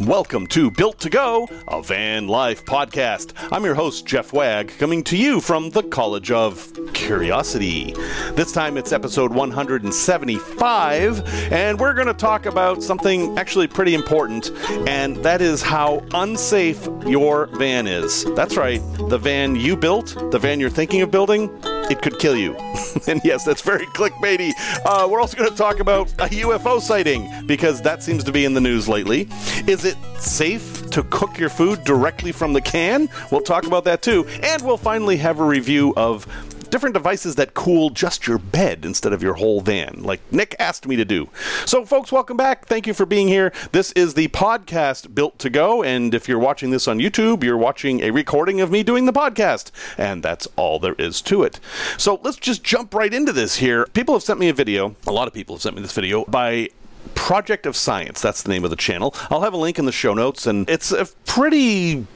Welcome to Built to Go, a van life podcast. I'm your host, Jeff Wagg, coming to you from the College of Curiosity. This time it's episode 175, and we're going to talk about something actually pretty important, and that is how unsafe your van is. That's right, the van you built, the van you're thinking of building, it could kill you. and yes, that's very clickbaity. Uh, we're also going to talk about a UFO sighting because that seems to be in the news lately. Is it safe to cook your food directly from the can? We'll talk about that too. And we'll finally have a review of different devices that cool just your bed instead of your whole van, like Nick asked me to do. So, folks, welcome back. Thank you for being here. This is the podcast Built to Go, and if you're watching this on YouTube, you're watching a recording of me doing the podcast, and that's all there is to it. So, let's just jump right into this here. People have sent me a video, a lot of people have sent me this video by Project of Science. That's the name of the channel. I'll have a link in the show notes, and it's a pretty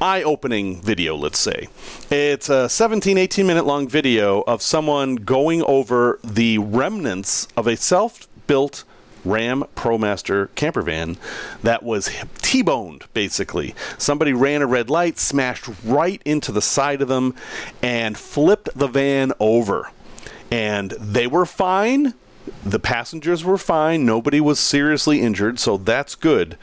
eye opening video, let's say. It's a 17, 18 minute long video of someone going over the remnants of a self built Ram ProMaster camper van that was T boned, basically. Somebody ran a red light, smashed right into the side of them, and flipped the van over. And they were fine. The passengers were fine. Nobody was seriously injured, so that's good.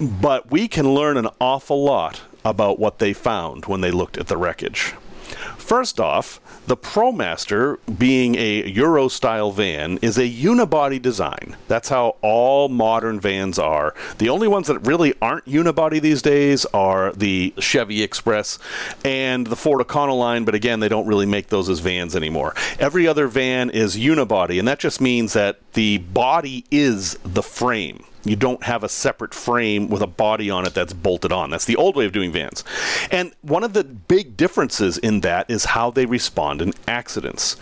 But we can learn an awful lot about what they found when they looked at the wreckage. First off, the ProMaster, being a Euro style van, is a unibody design. That's how all modern vans are. The only ones that really aren't unibody these days are the Chevy Express and the Ford Econoline, but again, they don't really make those as vans anymore. Every other van is unibody, and that just means that the body is the frame. You don't have a separate frame with a body on it that's bolted on. That's the old way of doing vans. And one of the big differences in that is how they respond in accidents.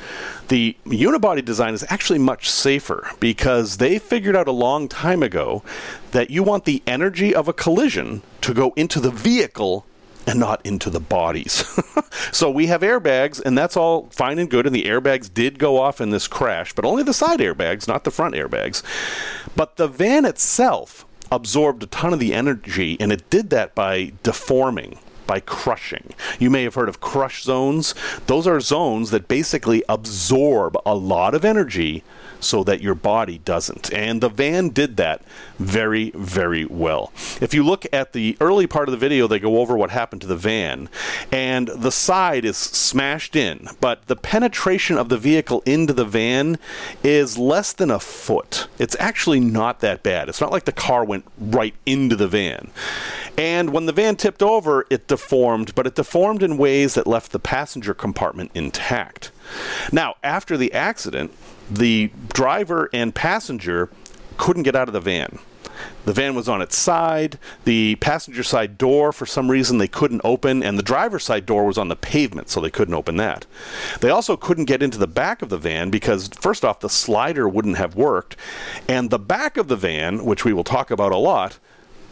The unibody design is actually much safer because they figured out a long time ago that you want the energy of a collision to go into the vehicle and not into the bodies. so we have airbags, and that's all fine and good. And the airbags did go off in this crash, but only the side airbags, not the front airbags. But the van itself absorbed a ton of the energy, and it did that by deforming by crushing. You may have heard of crush zones. Those are zones that basically absorb a lot of energy so that your body doesn't. And the van did that very, very well. If you look at the early part of the video, they go over what happened to the van, and the side is smashed in, but the penetration of the vehicle into the van is less than a foot. It's actually not that bad. It's not like the car went right into the van. And when the van tipped over, it deformed, but it deformed in ways that left the passenger compartment intact. Now, after the accident, the driver and passenger couldn't get out of the van. The van was on its side. The passenger side door, for some reason, they couldn't open, and the driver's side door was on the pavement, so they couldn't open that. They also couldn't get into the back of the van because, first off, the slider wouldn't have worked, and the back of the van, which we will talk about a lot,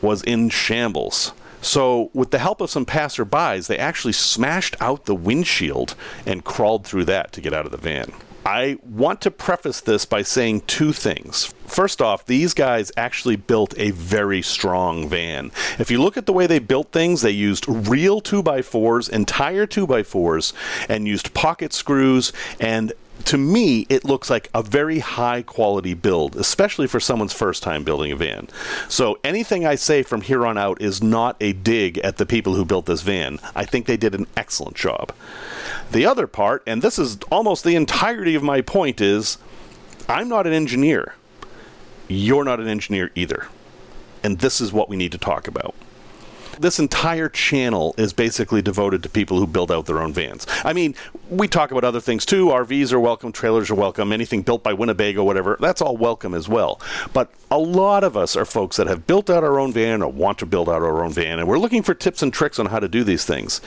was in shambles. So, with the help of some passerbys, they actually smashed out the windshield and crawled through that to get out of the van. I want to preface this by saying two things. First off, these guys actually built a very strong van. If you look at the way they built things, they used real 2x4s, entire 2x4s, and used pocket screws and to me, it looks like a very high quality build, especially for someone's first time building a van. So anything I say from here on out is not a dig at the people who built this van. I think they did an excellent job. The other part, and this is almost the entirety of my point, is I'm not an engineer. You're not an engineer either. And this is what we need to talk about this entire channel is basically devoted to people who build out their own vans. I mean, we talk about other things too. RVs are welcome, trailers are welcome, anything built by Winnebago, whatever, that's all welcome as well. But a lot of us are folks that have built out our own van or want to build out our own van, and we're looking for tips and tricks on how to do these things.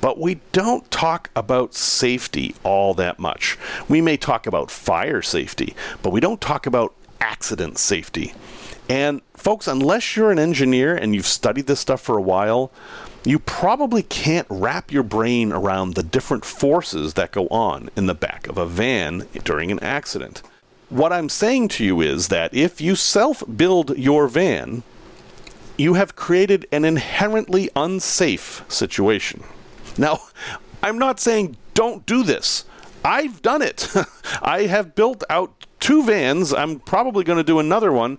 But we don't talk about safety all that much. We may talk about fire safety, but we don't talk about accident safety. And folks, unless you're an engineer and you've studied this stuff for a while, you probably can't wrap your brain around the different forces that go on in the back of a van during an accident. What I'm saying to you is that if you self build your van, you have created an inherently unsafe situation. Now, I'm not saying don't do this. I've done it. I have built out two vans. I'm probably going to do another one.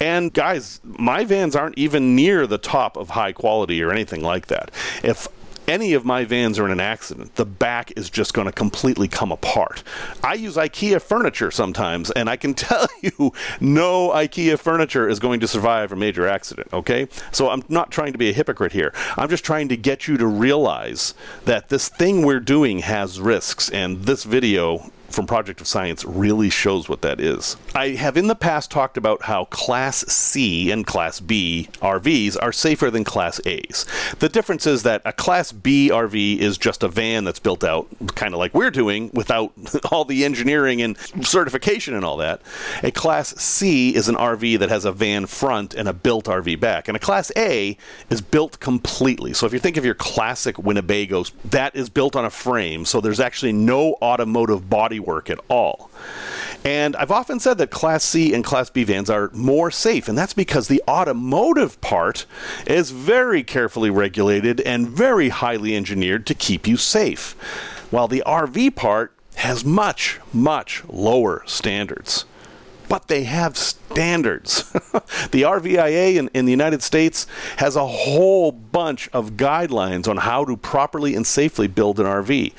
And guys, my vans aren't even near the top of high quality or anything like that. If any of my vans are in an accident, the back is just going to completely come apart. I use IKEA furniture sometimes, and I can tell you no IKEA furniture is going to survive a major accident, okay? So I'm not trying to be a hypocrite here. I'm just trying to get you to realize that this thing we're doing has risks, and this video from Project of Science really shows what that is. I have in the past talked about how Class C and Class B RVs are safer than Class A's. The difference is that a Class B RV is just a van that's built out, kind of like we're doing, without all the engineering and certification and all that. A Class C is an RV that has a van front and a built RV back. And a Class A is built completely. So if you think of your classic Winnebagos, that is built on a frame, so there's actually no automotive body work at all. And I've often said that Class C and Class B vans are more safe, and that's because the automotive part is very carefully regulated and very highly engineered to keep you safe, while the RV part has much, much lower standards. But they have standards. the RVIA in, in the United States has a whole bunch of guidelines on how to properly and safely build an RV.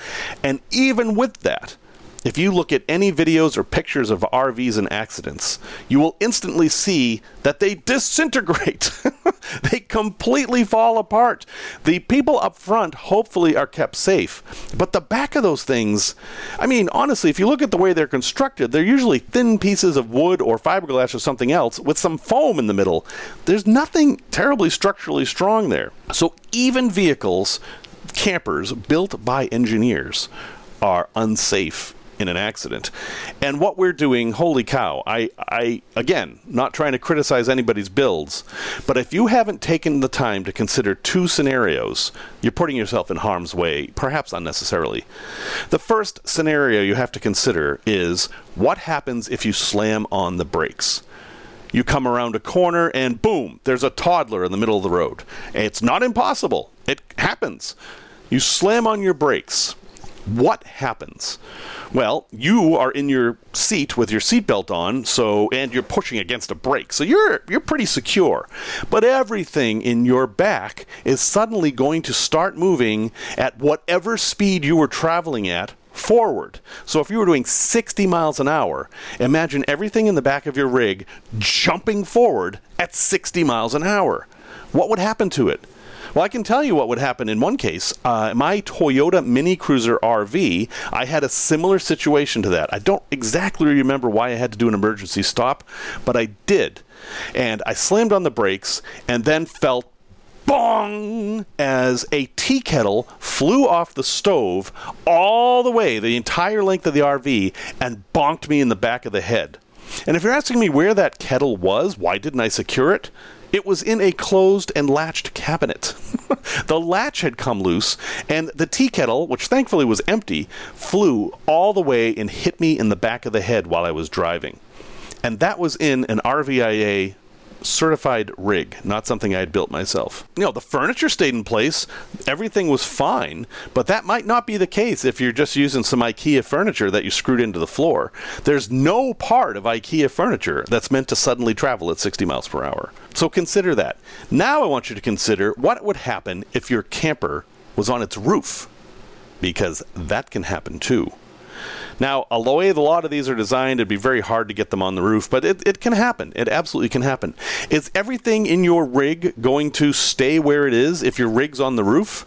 And even with that, if you look at any videos or pictures of RVs and accidents, you will instantly see that they disintegrate. they completely fall apart. The people up front hopefully are kept safe, but the back of those things, I mean, honestly, if you look at the way they're constructed, they're usually thin pieces of wood or fiberglass or something else with some foam in the middle. There's nothing terribly structurally strong there. So even vehicles, campers built by engineers, are unsafe in an accident. And what we're doing, holy cow, I, I, again, not trying to criticize anybody's builds, but if you haven't taken the time to consider two scenarios, you're putting yourself in harm's way, perhaps unnecessarily. The first scenario you have to consider is what happens if you slam on the brakes? You come around a corner and boom, there's a toddler in the middle of the road. It's not impossible. It happens. You slam on your brakes. What happens? Well, you are in your seat with your seatbelt on, so and you're pushing against a brake. So you're you're pretty secure. But everything in your back is suddenly going to start moving at whatever speed you were traveling at forward. So if you were doing 60 miles an hour, imagine everything in the back of your rig jumping forward at 60 miles an hour. What would happen to it? Well, I can tell you what would happen in one case. Uh, my Toyota Mini Cruiser RV, I had a similar situation to that. I don't exactly remember why I had to do an emergency stop, but I did. And I slammed on the brakes and then felt bong as a tea kettle flew off the stove all the way the entire length of the RV and bonked me in the back of the head. And if you're asking me where that kettle was, why didn't I secure it? It was in a closed and latched cabinet. the latch had come loose, and the tea kettle, which thankfully was empty, flew all the way and hit me in the back of the head while I was driving. And that was in an RVIA certified rig, not something I had built myself. You know, the furniture stayed in place, everything was fine, but that might not be the case if you're just using some IKEA furniture that you screwed into the floor. There's no part of IKEA furniture that's meant to suddenly travel at 60 miles per hour. So consider that. Now I want you to consider what would happen if your camper was on its roof, because that can happen too. Now, a way a lot of these are designed, it'd be very hard to get them on the roof, but it, it can happen. It absolutely can happen. Is everything in your rig going to stay where it is if your rig's on the roof?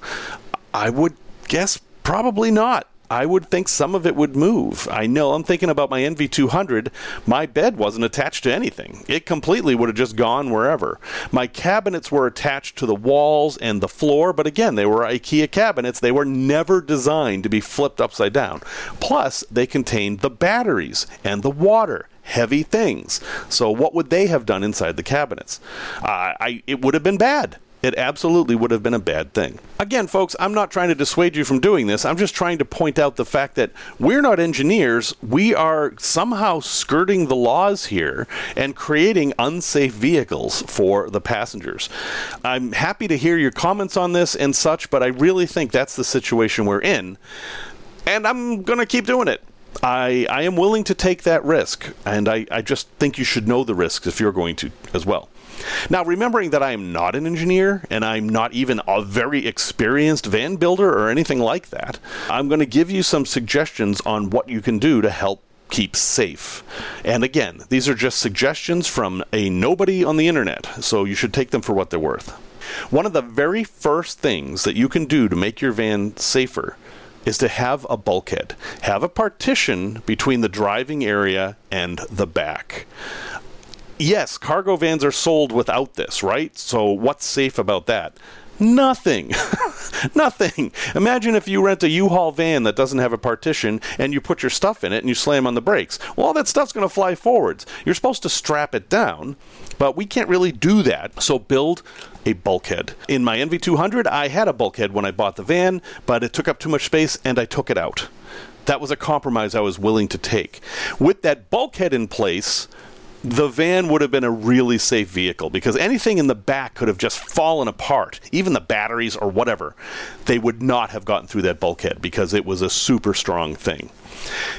I would guess probably not. I would think some of it would move. I know I'm thinking about my NV200. My bed wasn't attached to anything. It completely would have just gone wherever. My cabinets were attached to the walls and the floor, but again, they were IKEA cabinets. They were never designed to be flipped upside down. Plus, they contained the batteries and the water heavy things. So what would they have done inside the cabinets? Uh, I, it would have been bad. It absolutely would have been a bad thing. Again, folks, I'm not trying to dissuade you from doing this. I'm just trying to point out the fact that we're not engineers. We are somehow skirting the laws here and creating unsafe vehicles for the passengers. I'm happy to hear your comments on this and such, but I really think that's the situation we're in. And I'm going to keep doing it. I, I am willing to take that risk, and I, I just think you should know the risks if you're going to as well. Now, remembering that I am not an engineer and I'm not even a very experienced van builder or anything like that, I'm going to give you some suggestions on what you can do to help keep safe. And again, these are just suggestions from a nobody on the internet, so you should take them for what they're worth. One of the very first things that you can do to make your van safer is to have a bulkhead. Have a partition between the driving area and the back yes, cargo vans are sold without this, right? So what's safe about that? Nothing. Nothing. Imagine if you rent a U-Haul van that doesn't have a partition and you put your stuff in it and you slam on the brakes. Well, all that stuff's going to fly forwards. You're supposed to strap it down, but we can't really do that. So build a bulkhead. In my NV200, I had a bulkhead when I bought the van, but it took up too much space and I took it out. That was a compromise I was willing to take. With that bulkhead in place, the van would have been a really safe vehicle because anything in the back could have just fallen apart, even the batteries or whatever. They would not have gotten through that bulkhead because it was a super strong thing.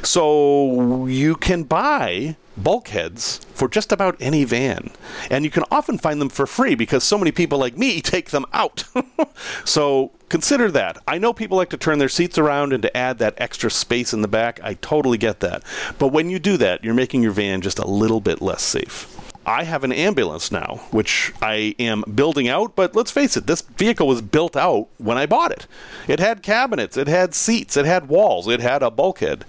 So you can buy bulkheads for just about any van. And you can often find them for free because so many people like me take them out. so consider that. I know people like to turn their seats around and to add that extra space in the back. I totally get that. But when you do that, you're making your van just a little bit less safe. I have an ambulance now, which I am building out, but let's face it, this vehicle was built out when I bought it. It had cabinets, it had seats, it had walls, it had a bulkhead.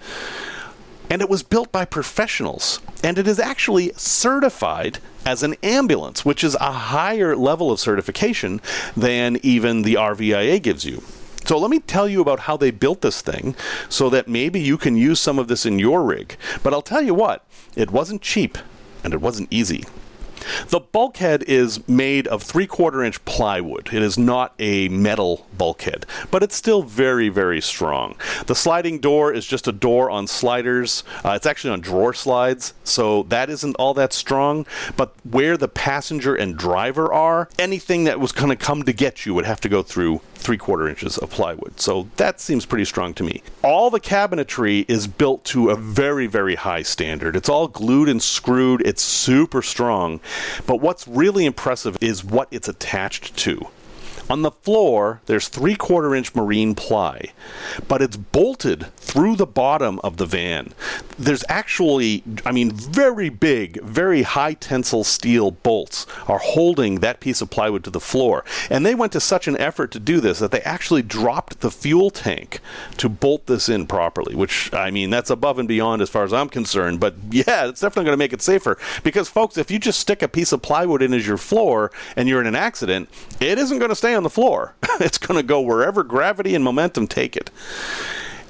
And it was built by professionals. And it is actually certified as an ambulance, which is a higher level of certification than even the RVIA gives you. So let me tell you about how they built this thing so that maybe you can use some of this in your rig. But I'll tell you what, it wasn't cheap and it wasn't easy. The bulkhead is made of three quarter inch plywood. It is not a metal bulkhead, but it's still very, very strong. The sliding door is just a door on sliders. Uh, it's actually on drawer slides, so that isn't all that strong. But where the passenger and driver are, anything that was going to come to get you would have to go through three quarter inches of plywood. So that seems pretty strong to me. All the cabinetry is built to a very, very high standard. It's all glued and screwed, it's super strong. But what's really impressive is what it's attached to. On the floor, there's three quarter inch marine ply, but it's bolted through the bottom of the van. There's actually, I mean, very big, very high tensile steel bolts are holding that piece of plywood to the floor. And they went to such an effort to do this that they actually dropped the fuel tank to bolt this in properly, which, I mean, that's above and beyond as far as I'm concerned. But yeah, it's definitely going to make it safer. Because, folks, if you just stick a piece of plywood in as your floor and you're in an accident, it isn't going to stay on the floor. it's going to go wherever gravity and momentum take it.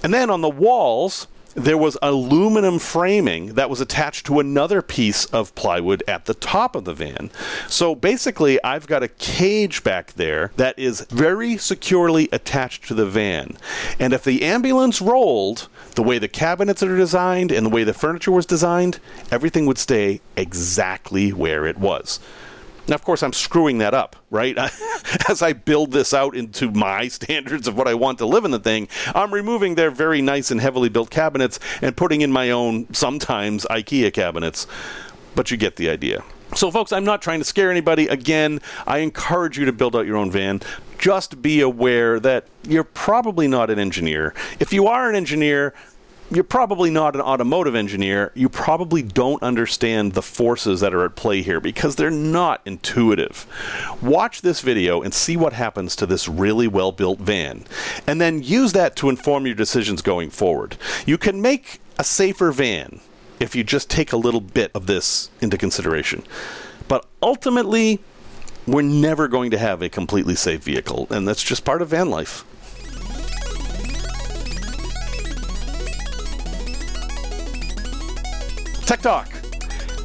And then on the walls, there was aluminum framing that was attached to another piece of plywood at the top of the van. So basically, I've got a cage back there that is very securely attached to the van. And if the ambulance rolled, the way the cabinets are designed and the way the furniture was designed, everything would stay exactly where it was. Now, of course, I'm screwing that up, right? As I build this out into my standards of what I want to live in the thing, I'm removing their very nice and heavily built cabinets and putting in my own, sometimes IKEA cabinets. But you get the idea. So, folks, I'm not trying to scare anybody. Again, I encourage you to build out your own van. Just be aware that you're probably not an engineer. If you are an engineer, you're probably not an automotive engineer. You probably don't understand the forces that are at play here because they're not intuitive. Watch this video and see what happens to this really well built van, and then use that to inform your decisions going forward. You can make a safer van if you just take a little bit of this into consideration. But ultimately, we're never going to have a completely safe vehicle, and that's just part of van life. Tech Talk.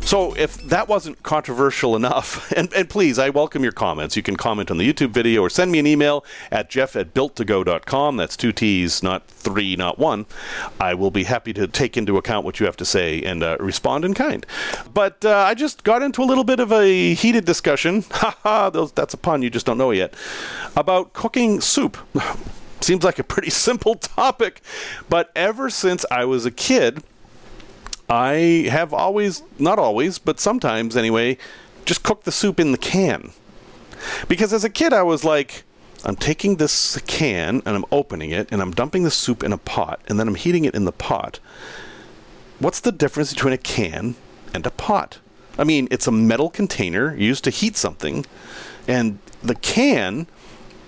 So if that wasn't controversial enough, and, and please, I welcome your comments. You can comment on the YouTube video or send me an email at jeff at builttogo.com. That's two T's, not three, not one. I will be happy to take into account what you have to say and uh, respond in kind. But uh, I just got into a little bit of a heated discussion. Haha, that's a pun, you just don't know yet. About cooking soup. Seems like a pretty simple topic, but ever since I was a kid, I have always, not always, but sometimes anyway, just cook the soup in the can. Because as a kid, I was like, I'm taking this can and I'm opening it and I'm dumping the soup in a pot and then I'm heating it in the pot. What's the difference between a can and a pot? I mean, it's a metal container used to heat something, and the can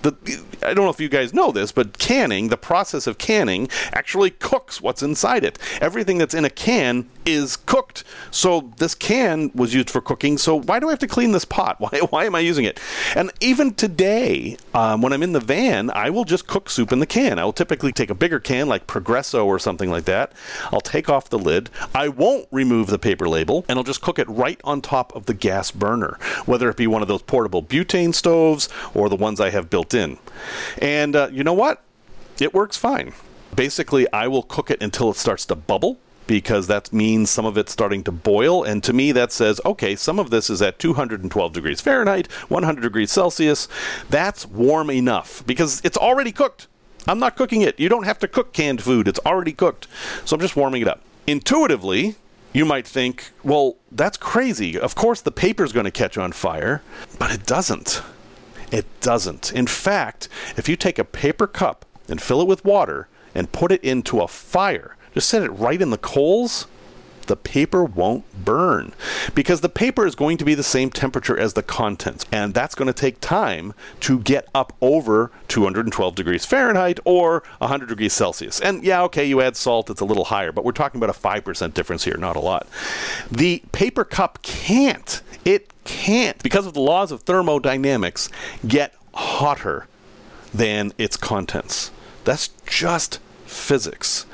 the I don't know if you guys know this, but canning, the process of canning, actually cooks what's inside it. Everything that's in a can is cooked. So this can was used for cooking. So why do I have to clean this pot? Why, why am I using it? And even today, um, when I'm in the van, I will just cook soup in the can. I will typically take a bigger can like Progresso or something like that. I'll take off the lid. I won't remove the paper label, and I'll just cook it right on top of the gas burner, whether it be one of those portable butane stoves or the ones I have built in. And uh, you know what? It works fine. Basically, I will cook it until it starts to bubble because that means some of it's starting to boil. And to me, that says, okay, some of this is at 212 degrees Fahrenheit, 100 degrees Celsius. That's warm enough because it's already cooked. I'm not cooking it. You don't have to cook canned food, it's already cooked. So I'm just warming it up. Intuitively, you might think, well, that's crazy. Of course, the paper's going to catch on fire, but it doesn't. It doesn't. In fact, if you take a paper cup and fill it with water and put it into a fire, just set it right in the coals, the paper won't burn because the paper is going to be the same temperature as the contents and that's going to take time to get up over 212 degrees Fahrenheit or 100 degrees Celsius. And yeah, okay, you add salt, it's a little higher, but we're talking about a 5% difference here, not a lot. The paper cup can't. It can't, because of the laws of thermodynamics, get hotter than its contents. That's just physics.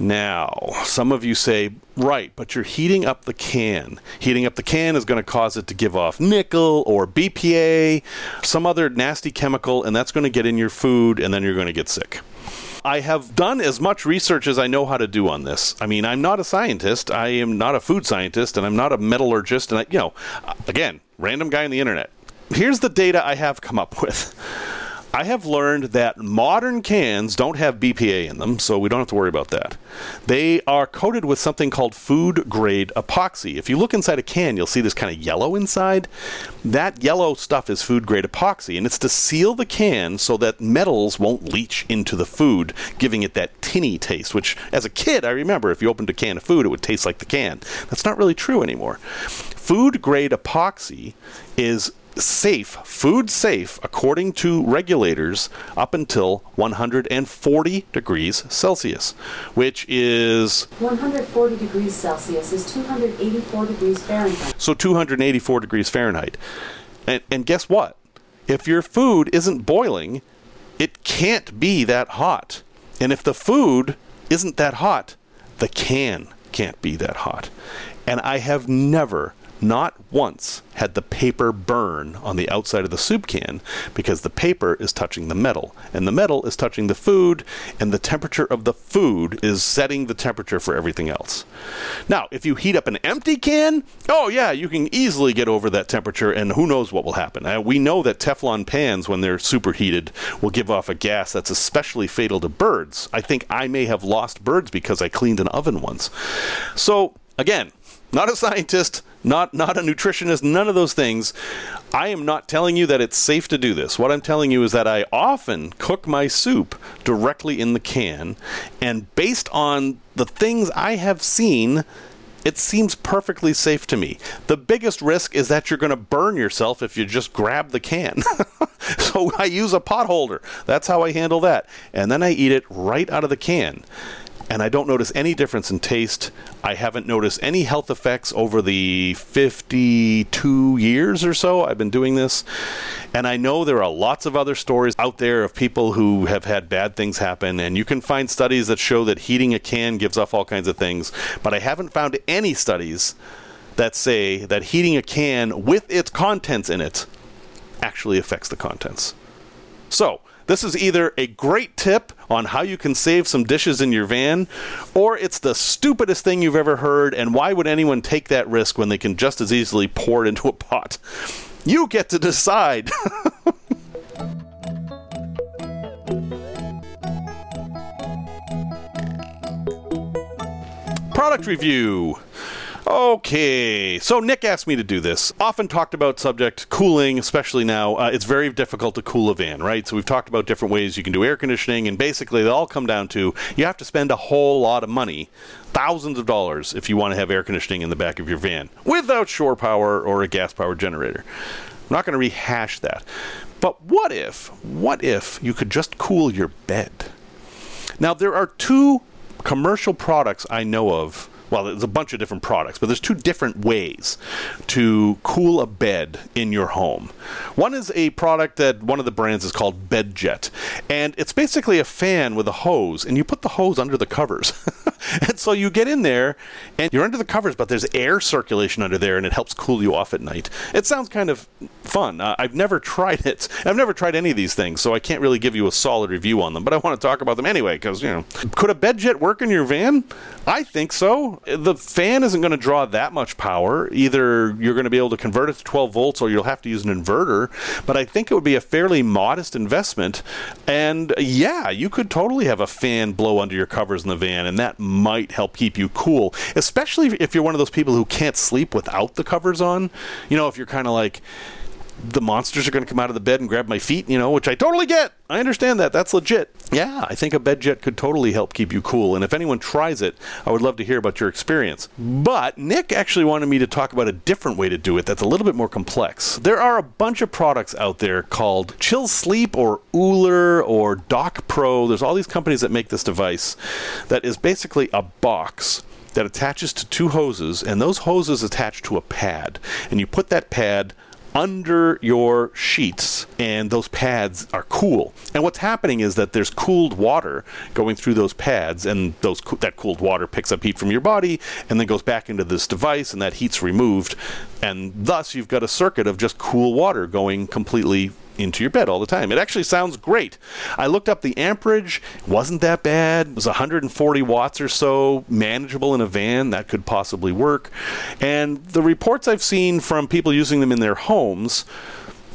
Now, some of you say, right, but you're heating up the can. Heating up the can is going to cause it to give off nickel or BPA, some other nasty chemical, and that's going to get in your food, and then you're going to get sick. I have done as much research as I know how to do on this. I mean, I'm not a scientist. I am not a food scientist, and I'm not a metallurgist. And I, you know, again, random guy on the internet. Here's the data I have come up with. I have learned that modern cans don't have BPA in them, so we don't have to worry about that. They are coated with something called food grade epoxy. If you look inside a can, you'll see this kind of yellow inside. That yellow stuff is food grade epoxy, and it's to seal the can so that metals won't leach into the food, giving it that tinny taste, which as a kid, I remember if you opened a can of food, it would taste like the can. That's not really true anymore. Food grade epoxy is safe, food safe, according to regulators, up until 140 degrees Celsius, which is 140 degrees Celsius is 284 degrees Fahrenheit. So 284 degrees Fahrenheit. And, and guess what? If your food isn't boiling, it can't be that hot. And if the food isn't that hot, the can can't be that hot. And I have never not once had the paper burn on the outside of the soup can because the paper is touching the metal and the metal is touching the food and the temperature of the food is setting the temperature for everything else. Now, if you heat up an empty can, oh yeah, you can easily get over that temperature and who knows what will happen. Uh, we know that Teflon pans when they're superheated will give off a gas that's especially fatal to birds. I think I may have lost birds because I cleaned an oven once. So, again, not a scientist, not not a nutritionist, none of those things. I am not telling you that it's safe to do this. What I'm telling you is that I often cook my soup directly in the can, and based on the things I have seen, it seems perfectly safe to me. The biggest risk is that you're going to burn yourself if you just grab the can. so I use a pot holder. That's how I handle that. And then I eat it right out of the can and I don't notice any difference in taste. I haven't noticed any health effects over the 52 years or so I've been doing this. And I know there are lots of other stories out there of people who have had bad things happen, and you can find studies that show that heating a can gives off all kinds of things, but I haven't found any studies that say that heating a can with its contents in it actually affects the contents. So, this is either a great tip on how you can save some dishes in your van, or it's the stupidest thing you've ever heard, and why would anyone take that risk when they can just as easily pour it into a pot? You get to decide. Product review. Okay, so Nick asked me to do this. Often talked about subject cooling, especially now. Uh, it's very difficult to cool a van, right? So we've talked about different ways you can do air conditioning, and basically they all come down to you have to spend a whole lot of money, thousands of dollars, if you want to have air conditioning in the back of your van without shore power or a gas powered generator. I'm not going to rehash that. But what if, what if you could just cool your bed? Now, there are two commercial products I know of. Well, there's a bunch of different products, but there's two different ways to cool a bed in your home. One is a product that one of the brands is called BedJet, and it's basically a fan with a hose, and you put the hose under the covers. and so you get in there, and you're under the covers, but there's air circulation under there, and it helps cool you off at night. It sounds kind of fun. Uh, I've never tried it. I've never tried any of these things, so I can't really give you a solid review on them, but I want to talk about them anyway, because, you know, could a BedJet work in your van? I think so. The fan isn't going to draw that much power. Either you're going to be able to convert it to 12 volts or you'll have to use an inverter, but I think it would be a fairly modest investment. And yeah, you could totally have a fan blow under your covers in the van, and that might help keep you cool, especially if you're one of those people who can't sleep without the covers on. You know, if you're kind of like, the monsters are going to come out of the bed and grab my feet, you know, which I totally get. I understand that. That's legit. Yeah, I think a BedJet could totally help keep you cool. And if anyone tries it, I would love to hear about your experience. But Nick actually wanted me to talk about a different way to do it that's a little bit more complex. There are a bunch of products out there called ChiliSleep or Ooler or Dock Pro. There's all these companies that make this device that is basically a box that attaches to two hoses, and those hoses attach to a pad. And you put that pad under your sheets and those pads are cool. And what's happening is that there's cooled water going through those pads and those that cooled water picks up heat from your body and then goes back into this device and that heat's removed. And thus you've got a circuit of just cool water going completely into your bed all the time. It actually sounds great. I looked up the amperage, wasn't that bad. It was 140 watts or so, manageable in a van. That could possibly work. And the reports I've seen from people using them in their homes,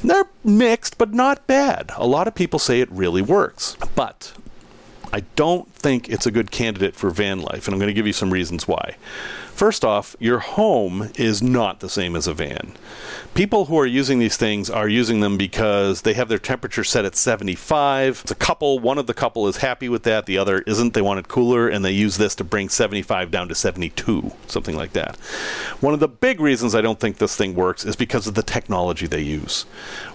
they're mixed, but not bad. A lot of people say it really works. But I don't think it's a good candidate for van life, and I'm going to give you some reasons why. First off, your home is not the same as a van. People who are using these things are using them because they have their temperature set at 75. It's a couple, one of the couple is happy with that, the other isn't. They want it cooler, and they use this to bring 75 down to 72, something like that. One of the big reasons I don't think this thing works is because of the technology they use.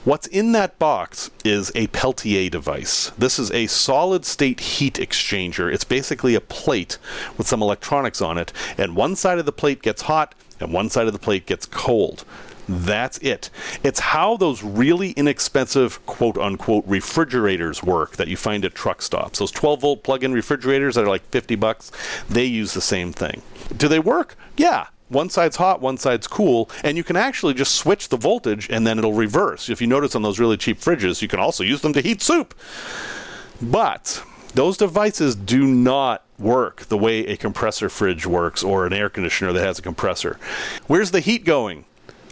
What's in that box is a Peltier device. This is a solid state heat exchanger. It's basically a plate with some electronics on it, and one side of the plate gets hot and one side of the plate gets cold. That's it. It's how those really inexpensive quote unquote refrigerators work that you find at truck stops. Those 12 volt plug in refrigerators that are like 50 bucks, they use the same thing. Do they work? Yeah. One side's hot, one side's cool, and you can actually just switch the voltage and then it'll reverse. If you notice on those really cheap fridges, you can also use them to heat soup. But those devices do not work the way a compressor fridge works or an air conditioner that has a compressor. Where's the heat going?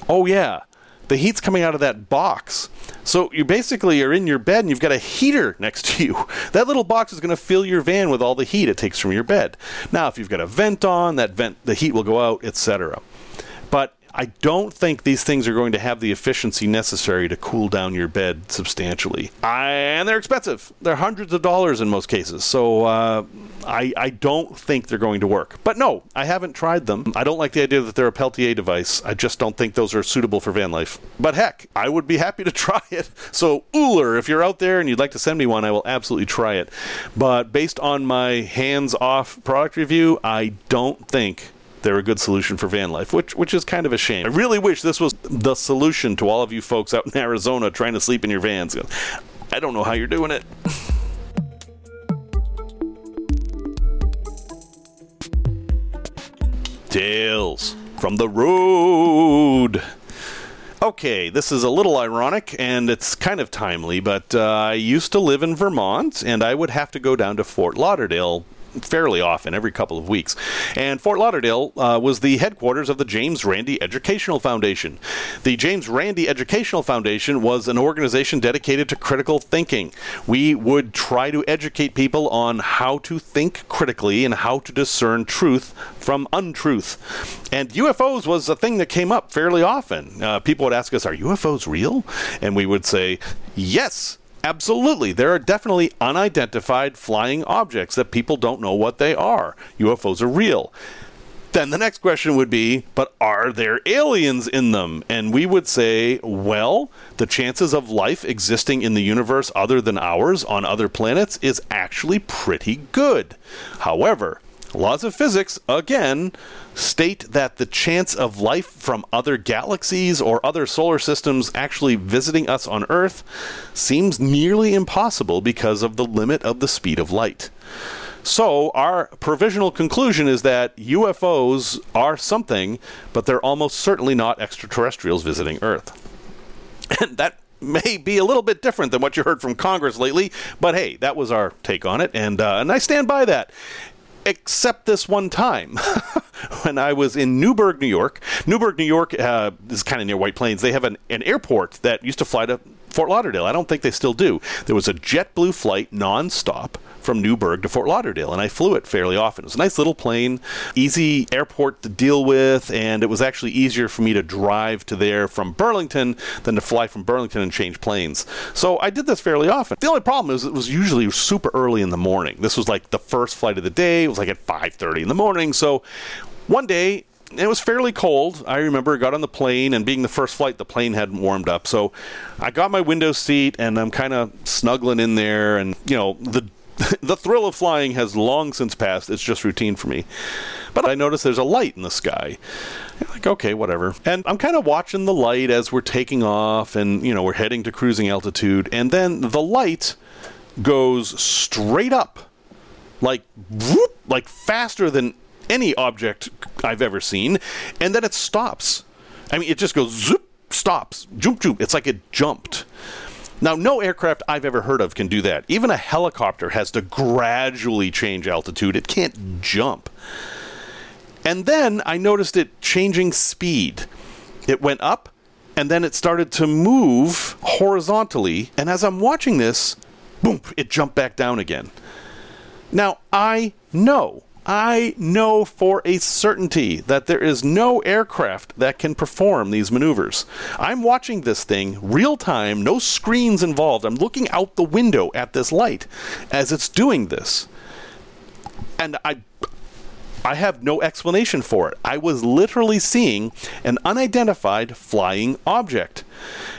Oh, yeah. The heat's coming out of that box. So you basically are in your bed and you've got a heater next to you. That little box is going to fill your van with all the heat it takes from your bed. Now, if you've got a vent on, that vent the heat will go out, etc. But I don't think these things are going to have the efficiency necessary to cool down your bed substantially. I, and they're expensive. They're hundreds of dollars in most cases. So uh, I, I don't think they're going to work. But no, I haven't tried them. I don't like the idea that they're a Peltier device. I just don't think those are suitable for van life. But heck, I would be happy to try it. So, Ooler, if you're out there and you'd like to send me one, I will absolutely try it. But based on my hands off product review, I don't think they're a good solution for van life, which which is kind of a shame. I really wish this was the solution to all of you folks out in Arizona trying to sleep in your vans. I don't know how you're doing it. Tales from the road. Okay, this is a little ironic and it's kind of timely, but uh, I used to live in Vermont and I would have to go down to Fort Lauderdale fairly often, every couple of weeks. And Fort Lauderdale uh, was the headquarters of the James Randi Educational Foundation. The James Randi Educational Foundation was an organization dedicated to critical thinking. We would try to educate people on how to think critically and how to discern truth from untruth. And UFOs was a thing that came up fairly often. Uh, people would ask us, Are UFOs real? And we would say, Yes, Absolutely. There are definitely unidentified flying objects that people don't know what they are. UFOs are real. Then the next question would be, but are there aliens in them? And we would say, well, the chances of life existing in the universe other than ours on other planets is actually pretty good. However, laws of physics, again, state that the chance of life from other galaxies or other solar systems actually visiting us on Earth seems nearly impossible because of the limit of the speed of light. So, our provisional conclusion is that UFOs are something, but they're almost certainly not extraterrestrials visiting Earth. And that may be a little bit different than what you heard from Congress lately, but hey, that was our take on it, and uh, and I stand by that except this one time when I was in Newburgh, New York. Newburgh, New York uh, is kind of near White Plains. They have an, an airport that used to fly to Fort Lauderdale. I don't think they still do. There was a JetBlue flight nonstop from Newburgh to Fort Lauderdale, and I flew it fairly often. It was a nice little plane, easy airport to deal with, and it was actually easier for me to drive to there from Burlington than to fly from Burlington and change planes. So I did this fairly often. The only problem is it was usually super early in the morning. This was like the first flight of the day. It was like at 5:30 in the morning. So one day it was fairly cold. I remember I got on the plane, and being the first flight, the plane hadn't warmed up. So I got my window seat, and I'm kind of snuggling in there, and you know the the thrill of flying has long since passed. It's just routine for me. But I notice there's a light in the sky. I'm like, okay, whatever. And I'm kind of watching the light as we're taking off and, you know, we're heading to cruising altitude. And then the light goes straight up, like, whoop, like faster than any object I've ever seen. And then it stops. I mean, it just goes zoop, stops, jump, jump. It's like it jumped. Now, no aircraft I've ever heard of can do that. Even a helicopter has to gradually change altitude, it can't jump. And then I noticed it changing speed. It went up, and then it started to move horizontally. And as I'm watching this, boom, it jumped back down again. Now, I know I know for a certainty that there is no aircraft that can perform these maneuvers. I'm watching this thing real time, no screens involved. I'm looking out the window at this light as it's doing this. And I I have no explanation for it. I was literally seeing an unidentified flying object.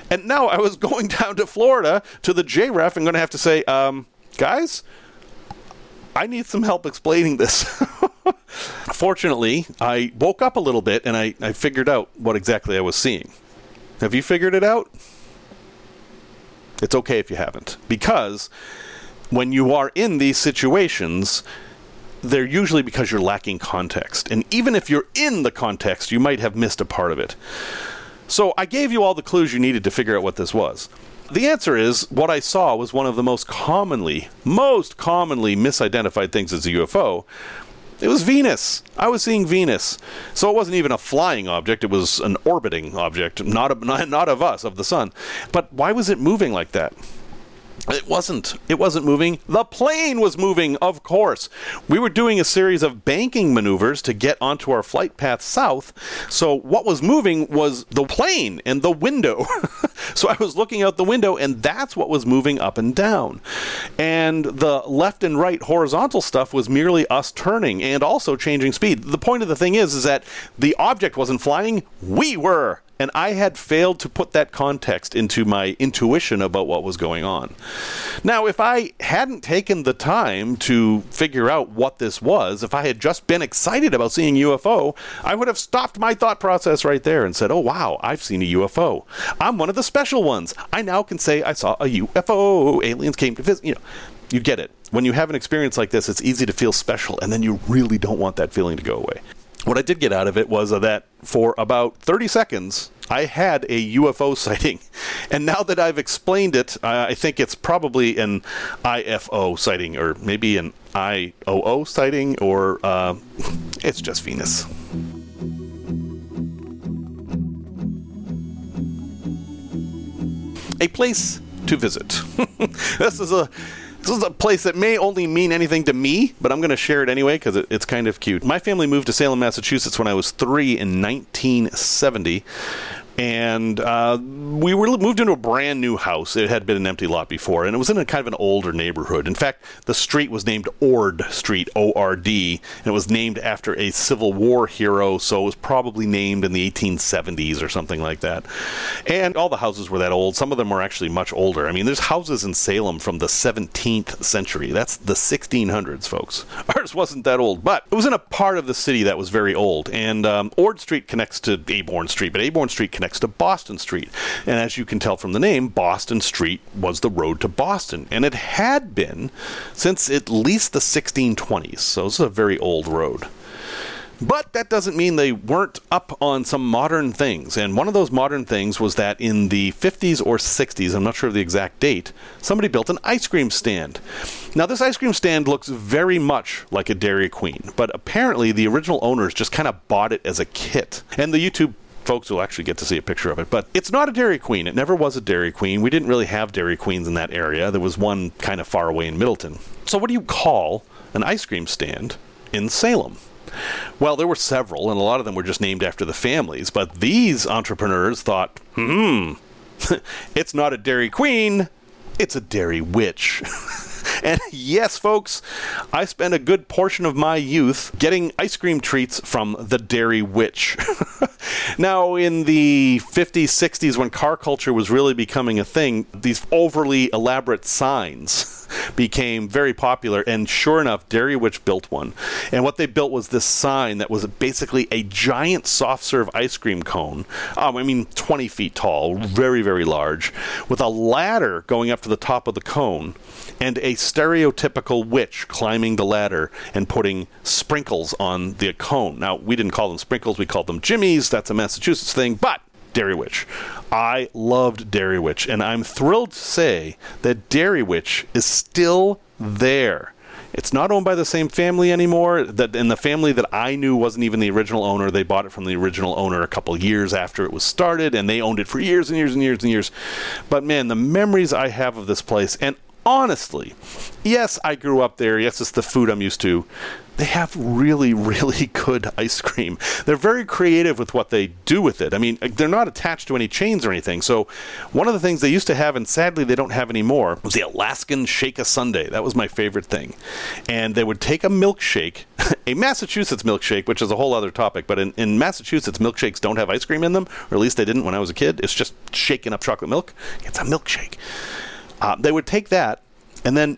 And now I was going down to Florida to the JREF and going to have to say, um, guys, I need some help explaining this. Fortunately, I woke up a little bit and I, I figured out what exactly I was seeing. Have you figured it out? It's okay if you haven't. Because when you are in these situations, they're usually because you're lacking context. And even if you're in the context, you might have missed a part of it. So I gave you all the clues you needed to figure out what this was. The answer is what I saw was one of the most commonly, most commonly misidentified things as a UFO. It was Venus. I was seeing Venus. So it wasn't even a flying object, it was an orbiting object, not, a, not, not of us, of the sun. But why was it moving like that? It wasn't. It wasn't moving. The plane was moving, of course. We were doing a series of banking maneuvers to get onto our flight path south. So what was moving was the plane and the window. so I was looking out the window, and that's what was moving up and down. And the left and right horizontal stuff was merely us turning and also changing speed. The point of the thing is, is that the object wasn't flying. We were and I had failed to put that context into my intuition about what was going on. Now, if I hadn't taken the time to figure out what this was, if I had just been excited about seeing UFO, I would have stopped my thought process right there and said, "Oh wow, I've seen a UFO. I'm one of the special ones. I now can say I saw a UFO. Aliens came to visit." You know, you get it. When you have an experience like this, it's easy to feel special, and then you really don't want that feeling to go away. What I did get out of it was uh, that for about 30 seconds, I had a UFO sighting. And now that I've explained it, I think it's probably an IFO sighting, or maybe an IOO sighting, or uh, it's just Venus. A place to visit. this is a this is a place that may only mean anything to me, but I'm going to share it anyway because it, it's kind of cute. My family moved to Salem, Massachusetts when I was three in 1970 and uh, we were moved into a brand new house. It had been an empty lot before, and it was in a kind of an older neighborhood. In fact, the street was named Ord Street, O-R-D, and it was named after a Civil War hero, so it was probably named in the 1870s or something like that. And all the houses were that old. Some of them were actually much older. I mean, there's houses in Salem from the 17th century. That's the 1600s, folks. Ours wasn't that old, but it was in a part of the city that was very old. And um, Ord Street connects to Aborn Street, but Aborn Street connects next to Boston Street. And as you can tell from the name, Boston Street was the road to Boston. And it had been since at least the 1620s. So this is a very old road. But that doesn't mean they weren't up on some modern things. And one of those modern things was that in the 50s or 60s, I'm not sure of the exact date, somebody built an ice cream stand. Now, this ice cream stand looks very much like a Dairy Queen, but apparently the original owners just kind of bought it as a kit. And the YouTube folks will actually get to see a picture of it. But it's not a Dairy Queen. It never was a Dairy Queen. We didn't really have Dairy Queens in that area. There was one kind of far away in Middleton. So, what do you call an ice cream stand in Salem? Well, there were several, and a lot of them were just named after the families. But these entrepreneurs thought, hmm, it's not a Dairy Queen, it's a Dairy Witch. And yes, folks, I spent a good portion of my youth getting ice cream treats from the Dairy Witch. now, in the 50s, 60s, when car culture was really becoming a thing, these overly elaborate signs became very popular. And sure enough, Dairy Witch built one. And what they built was this sign that was basically a giant soft serve ice cream cone. Um, I mean, 20 feet tall, very, very large, with a ladder going up to the top of the cone and a stereotypical witch climbing the ladder and putting sprinkles on the cone. Now, we didn't call them sprinkles, we called them jimmies. That's a Massachusetts thing, but Dairy Witch. I loved Dairy Witch, and I'm thrilled to say that Dairy Witch is still there. It's not owned by the same family anymore. That and the family that I knew wasn't even the original owner. They bought it from the original owner a couple years after it was started, and they owned it for years and years and years and years. But man, the memories I have of this place, and honestly, yes, I grew up there. Yes, it's the food I'm used to. They have really, really good ice cream. They're very creative with what they do with it. I mean, uh, they're not attached to any chains or anything. So, one of the things they used to have, and sadly they don't have anymore, was the Alaskan Shake a Sundae. That was my favorite thing. And they would take a milkshake, a Massachusetts milkshake, which is a whole other topic, but in, in Massachusetts, milkshakes don't have ice cream in them, or at least they didn't when I was a kid. It's just shaking up chocolate milk. It's a milkshake. Uh, they would take that and then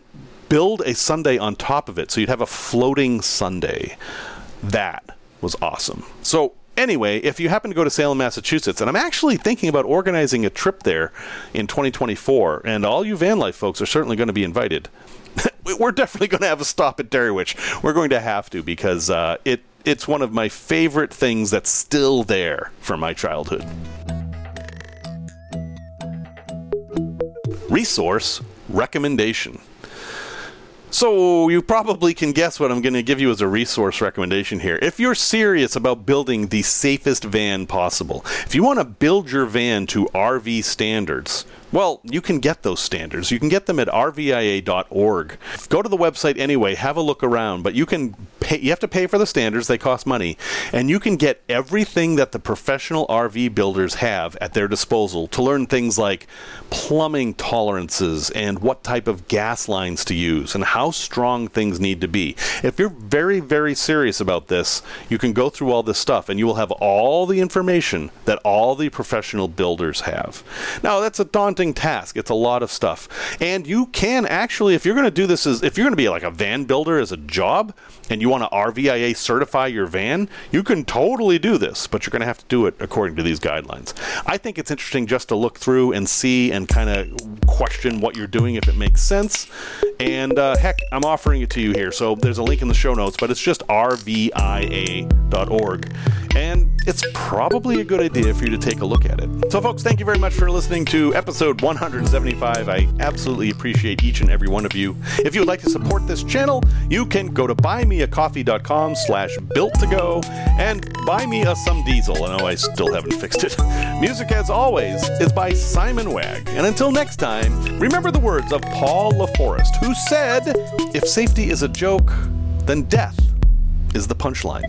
build a sundae on top of it so you'd have a floating sundae. That was awesome. So, anyway, if you happen to go to Salem, Massachusetts, and I'm actually thinking about organizing a trip there in 2024, and all you van life folks are certainly going to be invited. We're definitely going to have a stop at Dairy Witch. We're going to have to because uh, it it's one of my favorite things that's still there from my childhood. Resource recommendation. So, you probably can guess what I'm going to give you as a resource recommendation here. If you're serious about building the safest van possible, if you want to build your van to RV standards, well, you can get those standards. You can get them at rvia.org. Go to the website anyway, have a look around, but you can pay you have to pay for the standards, they cost money, and you can get everything that the professional RV builders have at their disposal to learn things like plumbing tolerances and what type of gas lines to use and how strong things need to be. If you're very very serious about this, you can go through all this stuff and you will have all the information that all the professional builders have. Now, that's a daunting daunting task. It's a lot of stuff. And you can actually, if you're going to do this as, if you're going to be like a van builder as a job and you want to RVIA certify your van, you can totally do this, but you're going to have to do it according to these guidelines. I think it's interesting just to look through and see and kind of question what you're doing if it makes sense. And uh, heck, I'm offering it to you here. So there's a link in the show notes, but it's just rvia.org. And it's probably a good idea for you to take a look at it. So, folks, thank you very much for listening to episode 175. I absolutely appreciate each and every one of you. If you would like to support this channel, you can go to buymeacoffee.com slash built to go and buy me a some diesel. I know I still haven't fixed it. Music, as always, is by Simon Wag. And until next time, remember the words of Paul LaForest, who said, If safety is a joke, then death is the punchline.